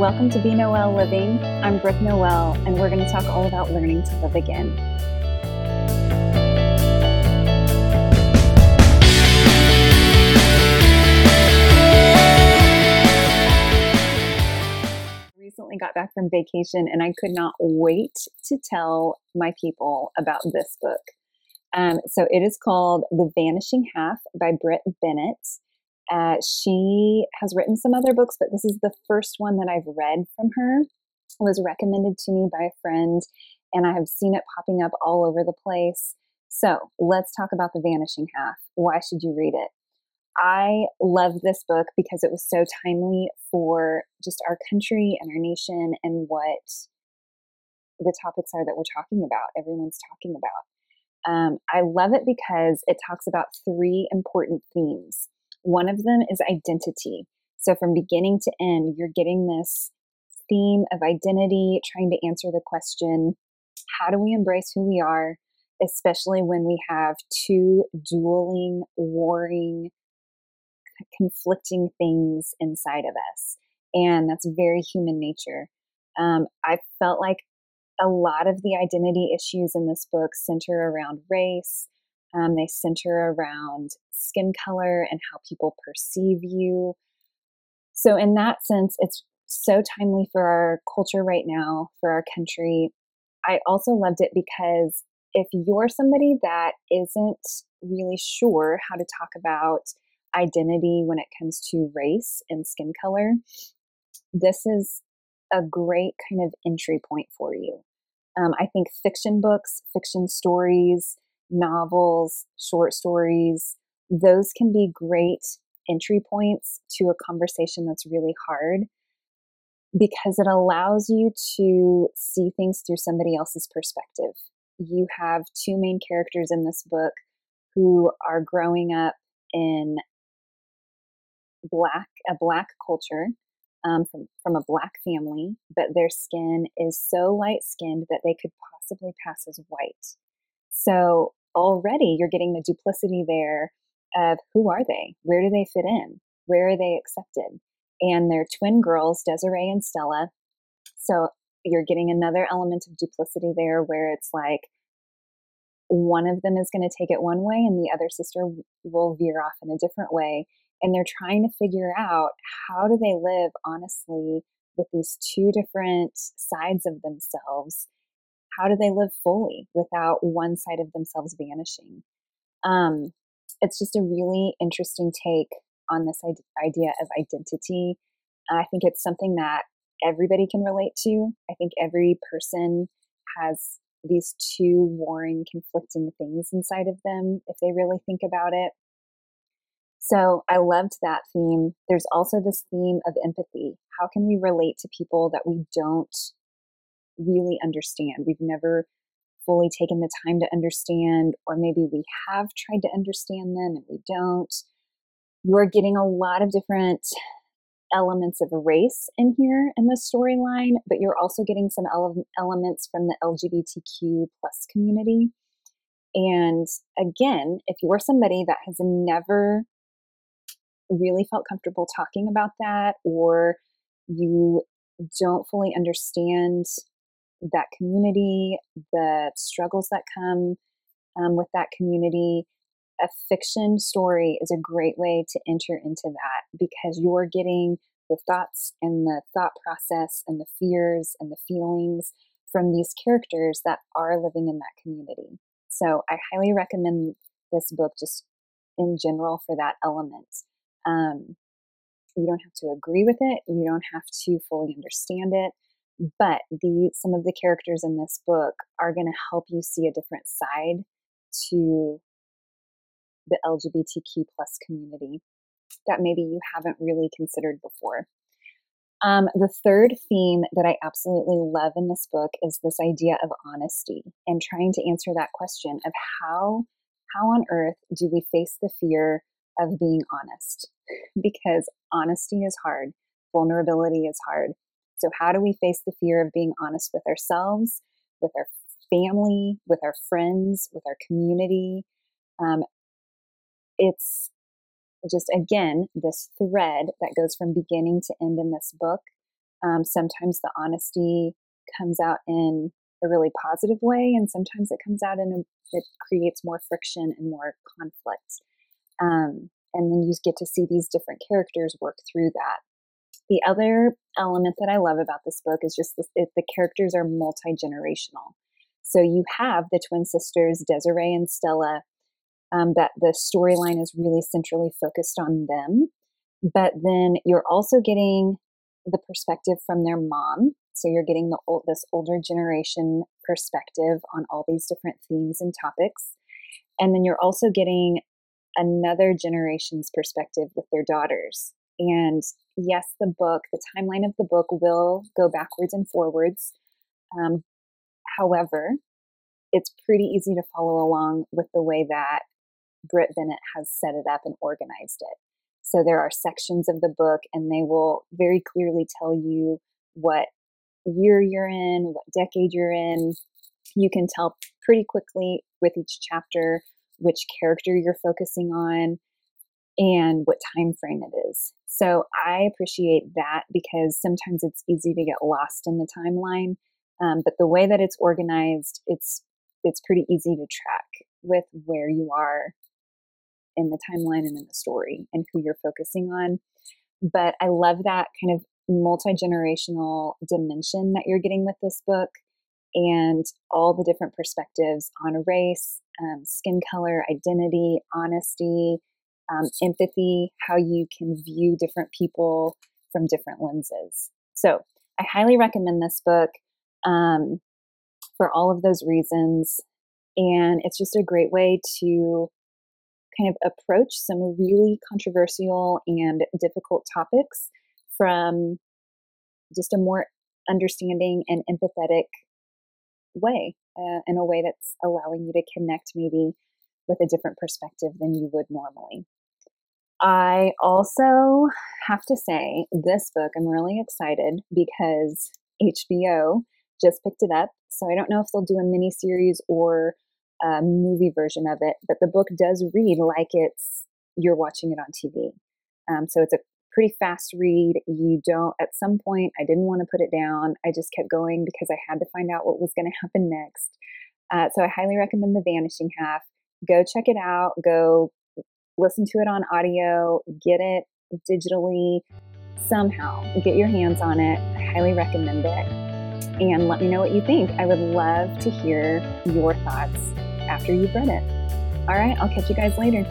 Welcome to Be Noel Living. I'm Brooke Noel, and we're going to talk all about learning to live again. Recently got back from vacation, and I could not wait to tell my people about this book. Um, so it is called The Vanishing Half by Brit Bennett. Uh, she has written some other books, but this is the first one that I've read from her. It was recommended to me by a friend, and I have seen it popping up all over the place. So let's talk about The Vanishing Half. Why should you read it? I love this book because it was so timely for just our country and our nation and what the topics are that we're talking about, everyone's talking about. Um, I love it because it talks about three important themes one of them is identity. So from beginning to end, you're getting this theme of identity, trying to answer the question how do we embrace who we are, especially when we have two dueling, warring, conflicting things inside of us? And that's very human nature. Um, I felt like a lot of the identity issues in this book center around race, um, they center around skin color and how people perceive you. So, in that sense, it's so timely for our culture right now, for our country. I also loved it because if you're somebody that isn't really sure how to talk about identity when it comes to race and skin color, this is a great kind of entry point for you. Um, I think fiction books, fiction stories, novels, short stories, those can be great entry points to a conversation that's really hard because it allows you to see things through somebody else's perspective. You have two main characters in this book who are growing up in black a black culture um, from from a black family, but their skin is so light skinned that they could possibly pass as white. So already you're getting the duplicity there of who are they? Where do they fit in? Where are they accepted? And they're twin girls, Desiree and Stella. So you're getting another element of duplicity there where it's like one of them is going to take it one way and the other sister will veer off in a different way. And they're trying to figure out how do they live honestly with these two different sides of themselves how do they live fully without one side of themselves vanishing? Um, it's just a really interesting take on this idea of identity. I think it's something that everybody can relate to. I think every person has these two warring, conflicting things inside of them if they really think about it. So I loved that theme. There's also this theme of empathy. How can we relate to people that we don't really understand. We've never fully taken the time to understand, or maybe we have tried to understand them and we don't. You're getting a lot of different elements of race in here in the storyline, but you're also getting some ele- elements from the LGBTQ plus community. And again, if you're somebody that has never really felt comfortable talking about that, or you don't fully understand that community, the struggles that come um, with that community. A fiction story is a great way to enter into that because you're getting the thoughts and the thought process and the fears and the feelings from these characters that are living in that community. So I highly recommend this book just in general for that element. Um, you don't have to agree with it, you don't have to fully understand it, but the some of the characters in this book are going to help you see a different side to the lgbtq plus community that maybe you haven't really considered before. Um, the third theme that i absolutely love in this book is this idea of honesty and trying to answer that question of how how on earth do we face the fear of being honest? Because honesty is hard vulnerability is hard so, how do we face the fear of being honest with ourselves, with our family, with our friends, with our community? Um, it's just, again, this thread that goes from beginning to end in this book Um, sometimes the honesty comes out in a really positive way, and sometimes it comes out in a, it creates more friction and more conflict. Um, and then you get to see these different characters work through that. The other element that I love about this book is just this, it, the characters are multi generational. So you have the twin sisters, Desiree and Stella, um, that the storyline is really centrally focused on them. But then you're also getting the perspective from their mom. So you're getting the old, this older generation perspective on all these different themes and topics. And then you're also getting another generation's perspective with their daughters. And yes, the book, the timeline of the book will go backwards and forwards. Um, however, it's pretty easy to follow along with the way that Brit Bennett has set it up and organized it. So there are sections of the book, and they will very clearly tell you what year you're in, what decade you're in. You can tell pretty quickly with each chapter which character you're focusing on and what time frame it is. So I appreciate that because sometimes it's easy to get lost in the timeline. Um, but the way that it's organized, it's it's pretty easy to track with where you are in the timeline and in the story and who you're focusing on. But I love that kind of multi generational dimension that you're getting with this book and all the different perspectives on race, um, skin color, identity, honesty, um, empathy, how you can view different people from different lenses. So I highly recommend this book um, for all of those reasons. And it's just a great way to kind of approach some really controversial and difficult topics from just a more understanding and empathetic way, uh, in a way that's allowing you to connect maybe with a different perspective than you would normally. I also have to say, this book, I'm really excited because HBO just picked it up. So I don't know if they'll do a mini series or a movie version of it, but the book does read like it's you're watching it on TV. Um, so it's a pretty fast read. You don't, at some point, I didn't want to put it down. I just kept going because I had to find out what was going to happen next. Uh, so I highly recommend The Vanishing Half. Go check it out. Go listen to it on audio. Get it digitally somehow. Get your hands on it. I highly recommend it. And let me know what you think. I would love to hear your thoughts after you've read it. All right, I'll catch you guys later.